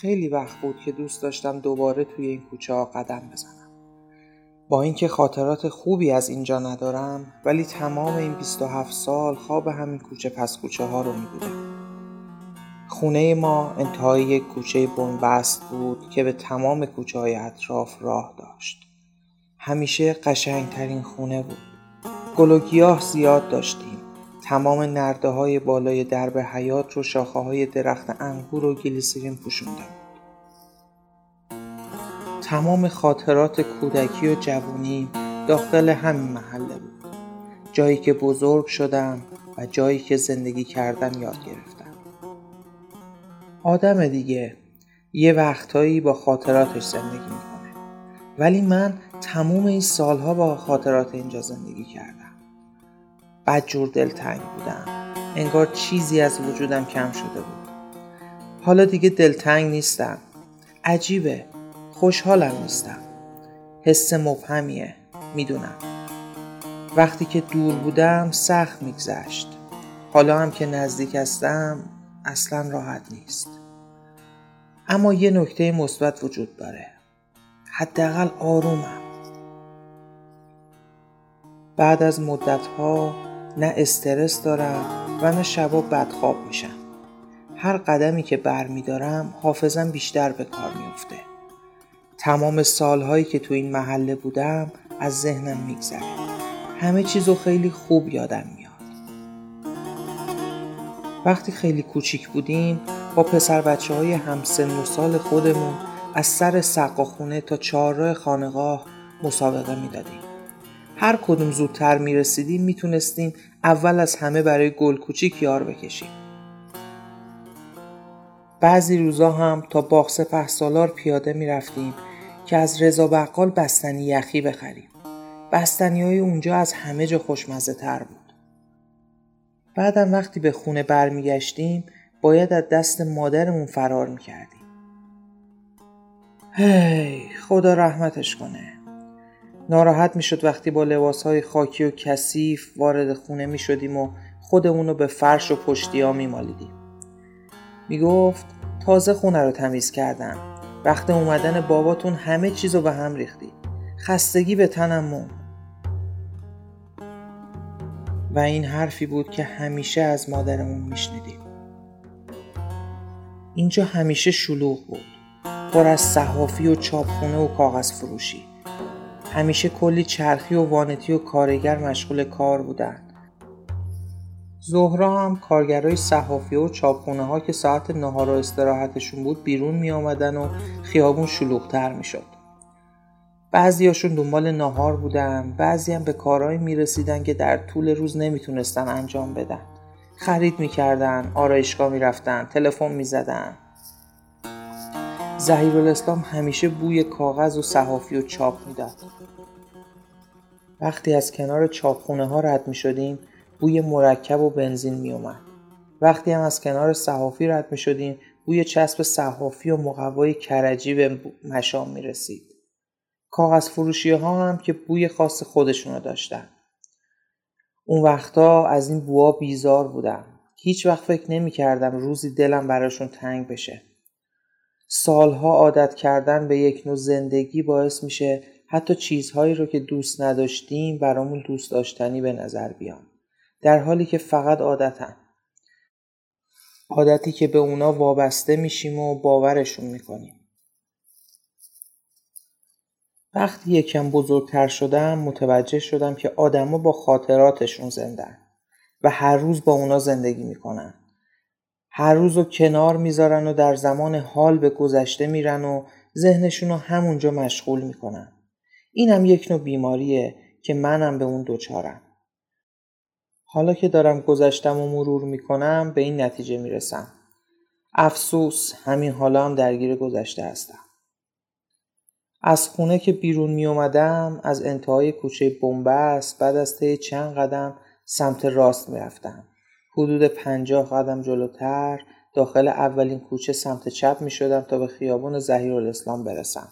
خیلی وقت بود که دوست داشتم دوباره توی این کوچه ها قدم بزنم. با اینکه خاطرات خوبی از اینجا ندارم ولی تمام این 27 سال خواب همین کوچه پس کوچه ها رو می خونه ما انتهای یک کوچه بنبست بود که به تمام کوچه های اطراف راه داشت. همیشه قشنگترین خونه بود. گل و گیاه زیاد داشتیم. تمام نرده های بالای درب حیات رو شاخه های درخت انگور و گلیسرین پوشونده. تمام خاطرات کودکی و جوونی داخل همین محله بود. جایی که بزرگ شدم و جایی که زندگی کردن یاد گرفتم. آدم دیگه یه وقتهایی با خاطراتش زندگی می‌کنه. ولی من تموم این سالها با خاطرات اینجا زندگی کردم. بدجور دلتنگ بودم. انگار چیزی از وجودم کم شده بود. حالا دیگه دلتنگ نیستم. عجیبه. خوشحالم نیستم. حس مبهمیه. می‌دونم. وقتی که دور بودم سخت میگذشت. حالا هم که نزدیک هستم اصلا راحت نیست. اما یه نکته مثبت وجود داره. حداقل آرومم. بعد از مدتها نه استرس دارم و نه شبا بدخواب میشم. هر قدمی که بر میدارم حافظم بیشتر به کار میفته تمام سالهایی که تو این محله بودم از ذهنم میگذره. همه چیزو خیلی خوب یادم میاد. وقتی خیلی کوچیک بودیم با پسر بچه های همسن و سال خودمون از سر سقا خونه تا چهارراه خانقاه مسابقه می‌دادیم. هر کدوم زودتر می رسیدیم می تونستیم اول از همه برای گل کوچیک یار بکشیم. بعضی روزا هم تا باغ سپه سالار پیاده می رفتیم که از رضا بقال بستنی یخی بخریم. بستنی های اونجا از همه جا خوشمزه تر بود. بعدم وقتی به خونه برمیگشتیم باید از دست مادرمون فرار می‌کردیم. هی خدا رحمتش کنه. ناراحت می‌شد وقتی با لباسهای خاکی و کثیف وارد خونه می شدیم و خودمون رو به فرش و پشتی ها می مالیدیم. می گفت تازه خونه رو تمیز کردم. وقت اومدن باباتون همه چیز رو به هم ریختی. خستگی به تنم مون. و این حرفی بود که همیشه از مادرمون میشنیدیم. اینجا همیشه شلوغ بود. پر از صحافی و چاپخونه و کاغذ فروشی. همیشه کلی چرخی و وانتی و کارگر مشغول کار بودن. زهرا هم کارگرای صحافی و چاپخونه ها که ساعت نهار و استراحتشون بود بیرون می آمدن و خیابون شلوغتر می شد. بعضیاشون دنبال ناهار بودن بعضی هم به کارهایی می‌رسیدن که در طول روز نمی‌تونستن انجام بدن. خرید می‌کردن آرایشگاه می‌رفتن تلفن می‌زدن. زهیر الاسلام همیشه بوی کاغذ و صحافی و چاپ می‌داد وقتی از کنار چاپخونه ها رد می شدیم بوی مرکب و بنزین می اومد. وقتی هم از کنار صحافی رد می شدیم بوی چسب صحافی و مقوای کرجی به مشام می رسید. کاغذ فروشی ها هم که بوی خاص خودشونو داشتن. اون وقتا از این بوها بیزار بودم. هیچ وقت فکر نمی کردم روزی دلم براشون تنگ بشه. سالها عادت کردن به یک نوع زندگی باعث میشه حتی چیزهایی رو که دوست نداشتیم برامون دوست داشتنی به نظر بیان. در حالی که فقط عادتن. عادتی که به اونا وابسته میشیم و باورشون می‌کنیم. وقتی یکم بزرگتر شدم متوجه شدم که آدما با خاطراتشون زندن و هر روز با اونا زندگی می‌کنن. هر روز رو کنار می‌ذارن و در زمان حال به گذشته میرن و ذهنشون رو همونجا مشغول می‌کنن. اینم یک نوع بیماریه که منم به اون دوچارم. حالا که دارم گذشتم و مرور می‌کنم به این نتیجه می‌رسم. افسوس همین حالا هم درگیر گذشته هستم. از خونه که بیرون می اومدم از انتهای کوچه بنبست بعد از طی چند قدم سمت راست می رفتم. حدود پنجاه قدم جلوتر داخل اولین کوچه سمت چپ می شدم تا به خیابون زهیر الاسلام برسم.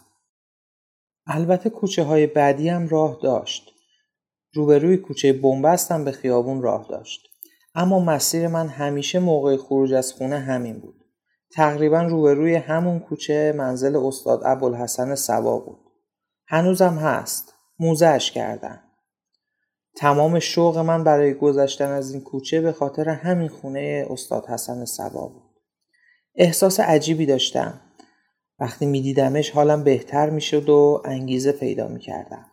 البته کوچه های بعدی هم راه داشت. روبروی کوچه بنبستم به خیابون راه داشت. اما مسیر من همیشه موقع خروج از خونه همین بود. تقریبا روبروی همون کوچه منزل استاد ابوالحسن سبا بود. هنوزم هست. موزهش کردن. تمام شوق من برای گذشتن از این کوچه به خاطر همین خونه استاد حسن سبا بود. احساس عجیبی داشتم. وقتی میدیدمش حالم بهتر می‌شد و انگیزه پیدا می‌کردم.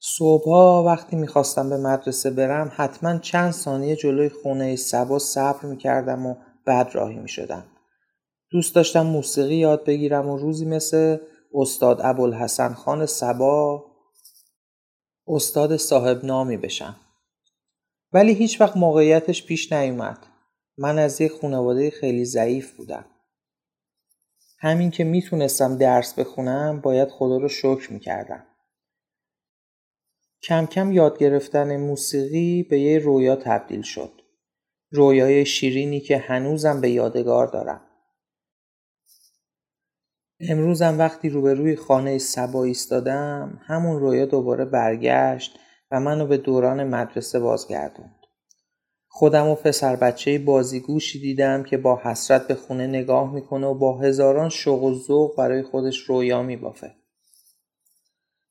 صبحها وقتی می‌خواستم به مدرسه برم حتما چند ثانیه جلوی خونه سبا صبر می‌کردم و بعد راهی می‌شدم. دوست داشتم موسیقی یاد بگیرم و روزی مثل استاد ابوالحسن خان سبا استاد صاحب نامی بشم. ولی هیچ وقت موقعیتش پیش نیومد. من از یک خانواده خیلی ضعیف بودم. همین که می‌تونستم درس بخونم باید خدا رو شکر می‌کردم. کم کم یاد گرفتن موسیقی به یه رویا تبدیل شد. رویای شیرینی که هنوزم به یادگار دارم. امروزم وقتی روبروی خانه سبا ایستادم همون رویا دوباره برگشت و منو به دوران مدرسه بازگردوند. خودم و پسر بچه بازیگوشی دیدم که با حسرت به خونه نگاه می‌کنه و با هزاران شوق و ذوق برای خودش رویا میبافه.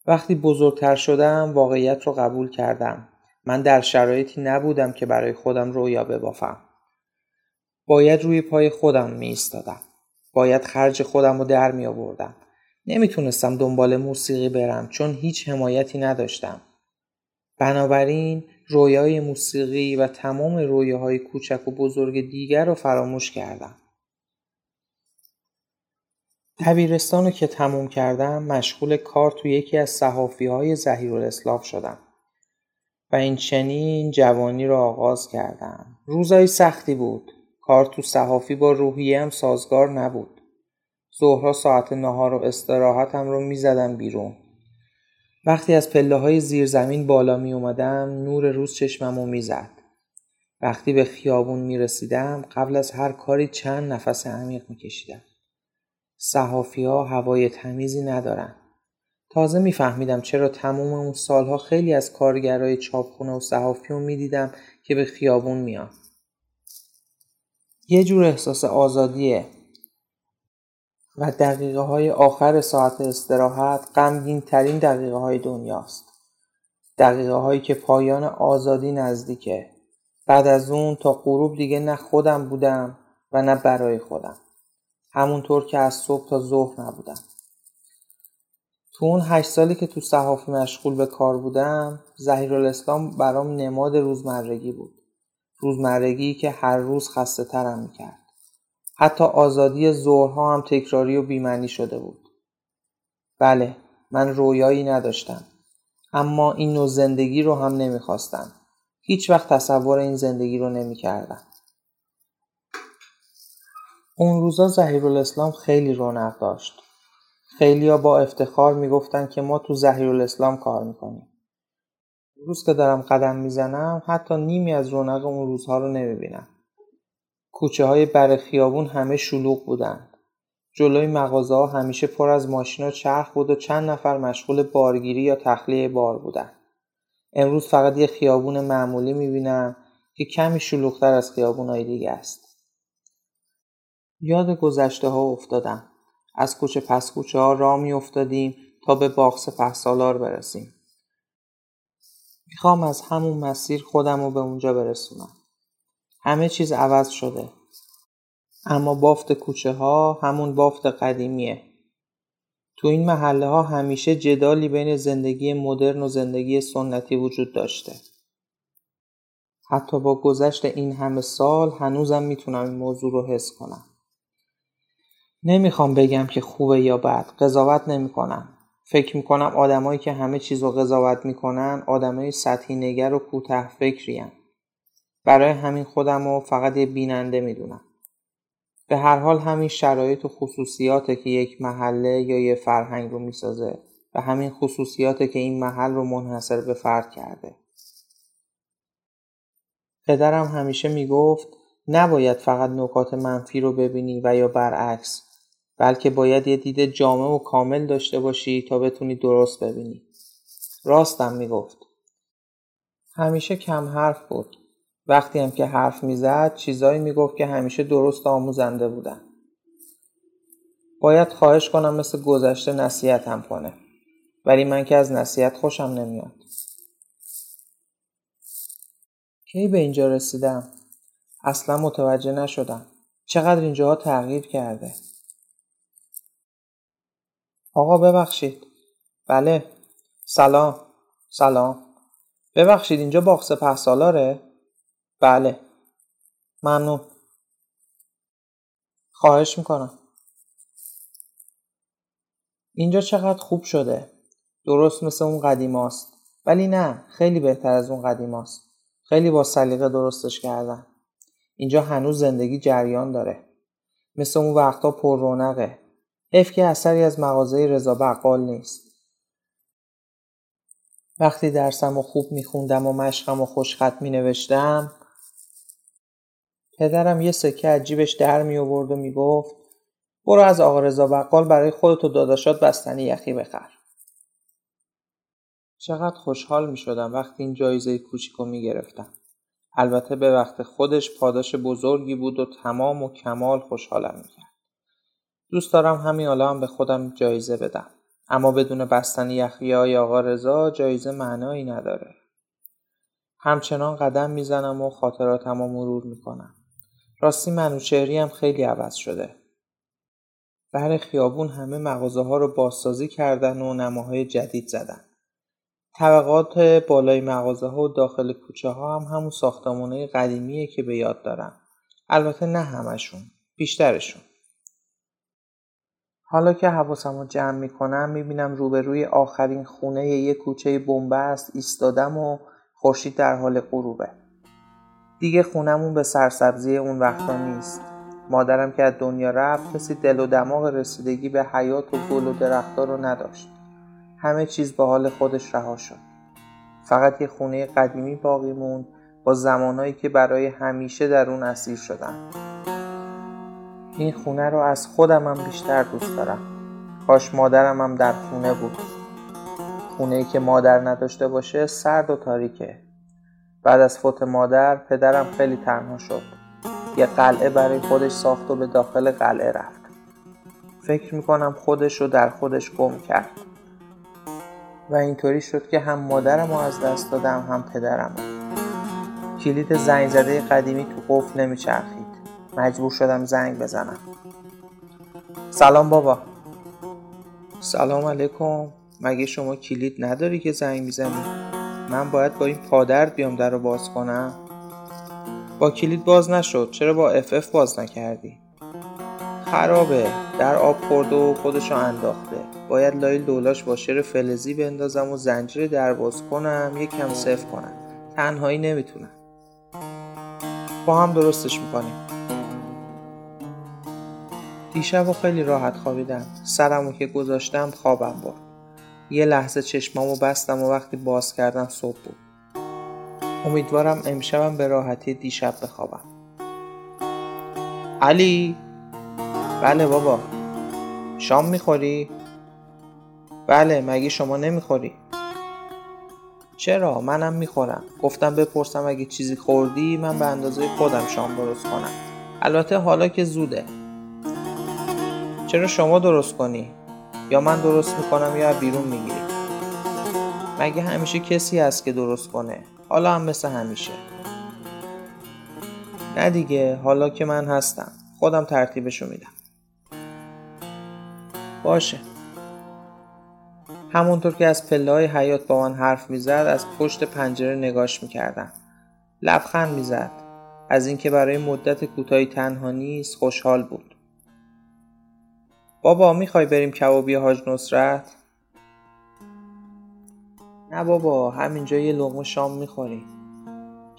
وقتی بزرگتر شدم واقعیت رو قبول کردم. من در شرایطی نبودم که برای خودم رویا ببافم. باید روی پای خودم می ایستادم. باید خرج خودم رو در می آوردم. نمی‌تونستم دنبال موسیقی برم چون هیچ حمایتی نداشتم. بنابراین رویای موسیقی و تمام رویاهای کوچک و بزرگ دیگر رو فراموش کردم. دبیرستان رو که تموم کردم مشغول کار تو یکی از صحافی های زهیر الاسلام شدم و این چنین جوانی رو آغاز کردم. روزای سختی بود. کار تو صحافی با روحیه هم سازگار نبود. ظهرها ساعت نهار و استراحتم رو می‌زدم بیرون. وقتی از پله های زیر زمین بالا می اومدم نور روز چشمم رو می‌زد. وقتی به خیابون می رسیدم قبل از هر کاری چند نفس عمیق می کشیدم. صحافی ها هوای تمیزی ندارن. تازه میفهمیدم چرا تموم اون سالها خیلی از کارگرای چاپخونه و صحافی رو می‌دیدم که به خیابون میان. یه جور احساس آزادیه و دقیقه های آخر ساعت استراحت غمگین ترین دقیقه های دنیاست. دقیقه هایی که پایان آزادی نزدیکه. بعد از اون تا غروب دیگه نه خودم بودم و نه برای خودم. همونطور که از صبح تا ظهر نبودم. تو اون هشت سالی که تو صحافی مشغول به کار بودم زهیر الاسلام برام نماد روزمرگی بود. روزمرگی که هر روز خسته ترم می‌کرد. حتی آزادی ظهرها هم تکراری و بیمعنی شده بود. بله من رویایی نداشتم. اما این نوع زندگی رو هم نمی‌خواستم. هیچ وقت تصور این زندگی رو نمی‌کردم. اون روزا زهیر الاسلام خیلی رونق داشت. خیلیا با افتخار می‌گفتن که ما تو زهیر الاسلام کار می‌کنیم. روز که دارم قدم می‌زنم حتی نیمی از رونق اون روزها رو نمی‌بینم کوچه های بر خیابون همه شلوغ بودن جلوی مغازه ها همیشه پر از ماشینا چرخ بود و چند نفر مشغول بارگیری یا تخلیه بار بودن. امروز فقط یه خیابون معمولی می‌بینم که کمی شلوغتر از های دیگه است. یاد گذشته ها افتادم. از کوچه پس کوچه ها راه می افتادیم تا به باغ سپه سالار برسیم. می‌خوام از همون مسیر خودم رو به اونجا برسونم. همه چیز عوض شده. اما بافت کوچه ها همون بافت قدیمیه. تو این محله ها همیشه جدالی بین زندگی مدرن و زندگی سنتی وجود داشته. حتی با گذشت این همه سال هنوزم می‌تونم این موضوع رو حس کنم. نمی‌خوام بگم که خوبه یا بد قضاوت نمی‌کنم فکر می‌کنم آدمایی که همه چیز رو قضاوت می‌کنن آدمای سطحی نگر و کوته فکری برای همین خودم رو فقط یه بیننده می‌دونم به هر حال همین شرایط و خصوصیاته که یک محله یا یه فرهنگ رو می‌سازه و همین خصوصیاته که این محل رو منحصر به فرد کرده. پدرم همیشه می‌گفت نباید فقط نکات منفی رو ببینی و یا برعکس بلکه باید یه دید جامع و کامل داشته باشی تا بتونی درست ببینی. راستم می‌گفت. همیشه کم حرف بود. وقتی هم که حرف می‌زد چیزایی می‌گفت که همیشه درست آموزنده بودن. باید خواهش کنم مثل گذشته نصیحتم کنه. ولی من که از نصیحت خوشم نمیاد. کی به اینجا رسیدم؟ اصلا متوجه نشدم. چقدر اینجاها تغییر کرده. آقا ببخشید. بله. سلام. سلام. ببخشید اینجا باغ سپه سالاره؟ بله ممنون خواهش می‌کنم اینجا چقدر خوب شده درست مثل اون قدیماست ولی نه خیلی بهتر از اون قدیماست خیلی با سلیقه درستش کردن اینجا هنوز زندگی جریان داره مثل اون وقتا پر رونقه حیف که اثری از مغازه رضا بقال نیست وقتی درسم و خوب میخوندم و مشقم و خوشخط مینوشتم پدرم یه سکه از جیبش در می آورد و می گفت برو از آقا رضا بقال برای خودت و داداشات بستنی یخی بخر. چقدر خوشحال می شدم وقتی این جایزه کوچیک رو می گرفتم. البته به وقت خودش پاداش بزرگی بود و تمام و کمال خوشحالم می کرد. دوست دارم همین حالا هم به خودم جایزه بدم. اما بدون بستنی یخی های آقا رضا جایزه معنایی نداره. همچنان قدم می‌زنم و خاطراتم رو مرور می‌کنم. راستی منوچهری هم خیلی عوض شده. بر خیابون همه مغازه ها رو بازسازی کردن و نماهای جدید زدن. طبقات بالای مغازه ها و داخل کوچه ها هم همون ساختمونه قدیمیه که به یاد دارم. البته نه همشون. بیشترشون. حالا که حواسم رو جمع می‌کنم می‌بینم روبروی آخرین خونه یه کوچه بنبست ایستادم و خورشید در حال غروبه. دیگه خونمون به سرسبزی اون وقتا نیست. مادرم که از دنیا رفت کسی دل و دماغ رسیدگی به حیات و گل و درختها رو نداشت. همه چیز به حال خودش رها شد. فقط یه خونه قدیمی باقی موند با زمانهایی که برای همیشه در اون اسیر شدم. این خونه رو از خودم هم بیشتر دوست دارم. کاش مادرم هم در خونه بود. خونه ای که مادر نداشته باشه سرد و تاریکه. بعد از فوت مادر پدرم خیلی تنها شد. یه قلعه برای خودش ساخت و به داخل قلعه رفت. فکر می‌کنم خودش رو در خودش گم کرد. و اینطوری شد که هم مادرم رو از دست دادم هم پدرم کلید زنگ زده قدیمی تو قفل نمیچرخید. مجبور شدم زنگ بزنم. سلام بابا. سلام علیکم. مگه شما کلید نداری که زنگ می‌زنی؟ من باید با این پادرد بیام در رو باز کنم. با کلید باز نشد. چرا با اف اف باز نکردی؟ خرابه. در آب خورده و خودشو انداخته. باید لای دولاش با شیر فلزی بندازم و زنجیر درباز کنم یکم صف کنم. تنهایی نمی‌تونم. با هم درستش می‌کنیم. دیشب و خیلی راحت خوابیدم. سرمو که گذاشتم خوابم برد. یه لحظه چشمامو بستم و وقتی باز کردم صبح بود. امیدوارم امشبم به راحتی دیشب بخوابم. علی؟ بله بابا. شام می‌خوری؟ بله مگه شما نمی‌خوری؟ چرا؟ منم می‌خورم. گفتم بپرسم اگه چیزی خوردی من به اندازه خودم شام درست کنم. البته حالا که زوده. چرا شما درست کنی؟ یا من درست می‌کنم یا بیرون می‌گیری؟ مگه همیشه کسی هست که درست کنه؟ حالا هم مثل همیشه. نه دیگه حالا که من هستم. خودم ترتیبشو میدم. باشه. همونطور که از پله های حیات با من حرف می‌زد از پشت پنجره نگاش می‌کردم. لبخند می‌زد. از اینکه برای مدت کوتاهی تنها نیست خوشحال بود. بابا می‌خوای بریم کبابی حاج نصرت؟ نه بابا همینجا یه لغمه شام می‌خوریم.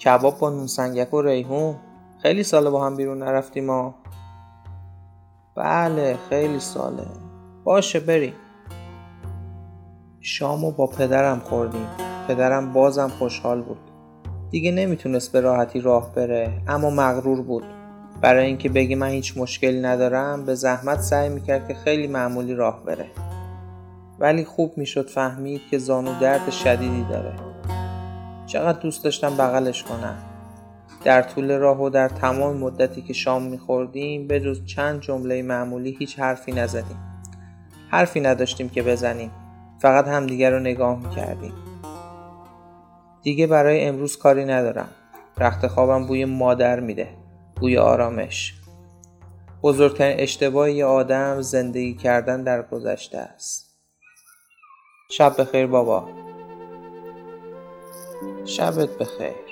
کباب با نون سنگک و ریحون. خیلی ساله با هم بیرون نرفتیم ما بله خیلی ساله. باشه بریم. شامو با پدرم خوردیم. پدرم بازم خوشحال بود. دیگه نمی‌تونست به راحتی راه بره اما مغرور بود. برای اینکه بگه من هیچ مشکلی ندارم به زحمت سعی می‌کرد که خیلی معمولی راه بره. ولی خوب می‌شد فهمید که زانو درد شدیدی داره. چقدر دوست داشتم بغلش کنم. در طول راه و در تمام مدتی که شام میخوردیم به جز چند جمله معمولی هیچ حرفی نزدیم. حرفی نداشتیم که بزنیم. فقط همدیگر رو نگاه می‌کردیم. دیگه برای امروز کاری ندارم. رخت خوابم بوی مادر میده. بوی آرامش. بزرگترین اشتباه یه آدم زندگی کردن در گذشته است. شب بخیر بابا. شبت بخیر.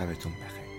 شبتون بخیر.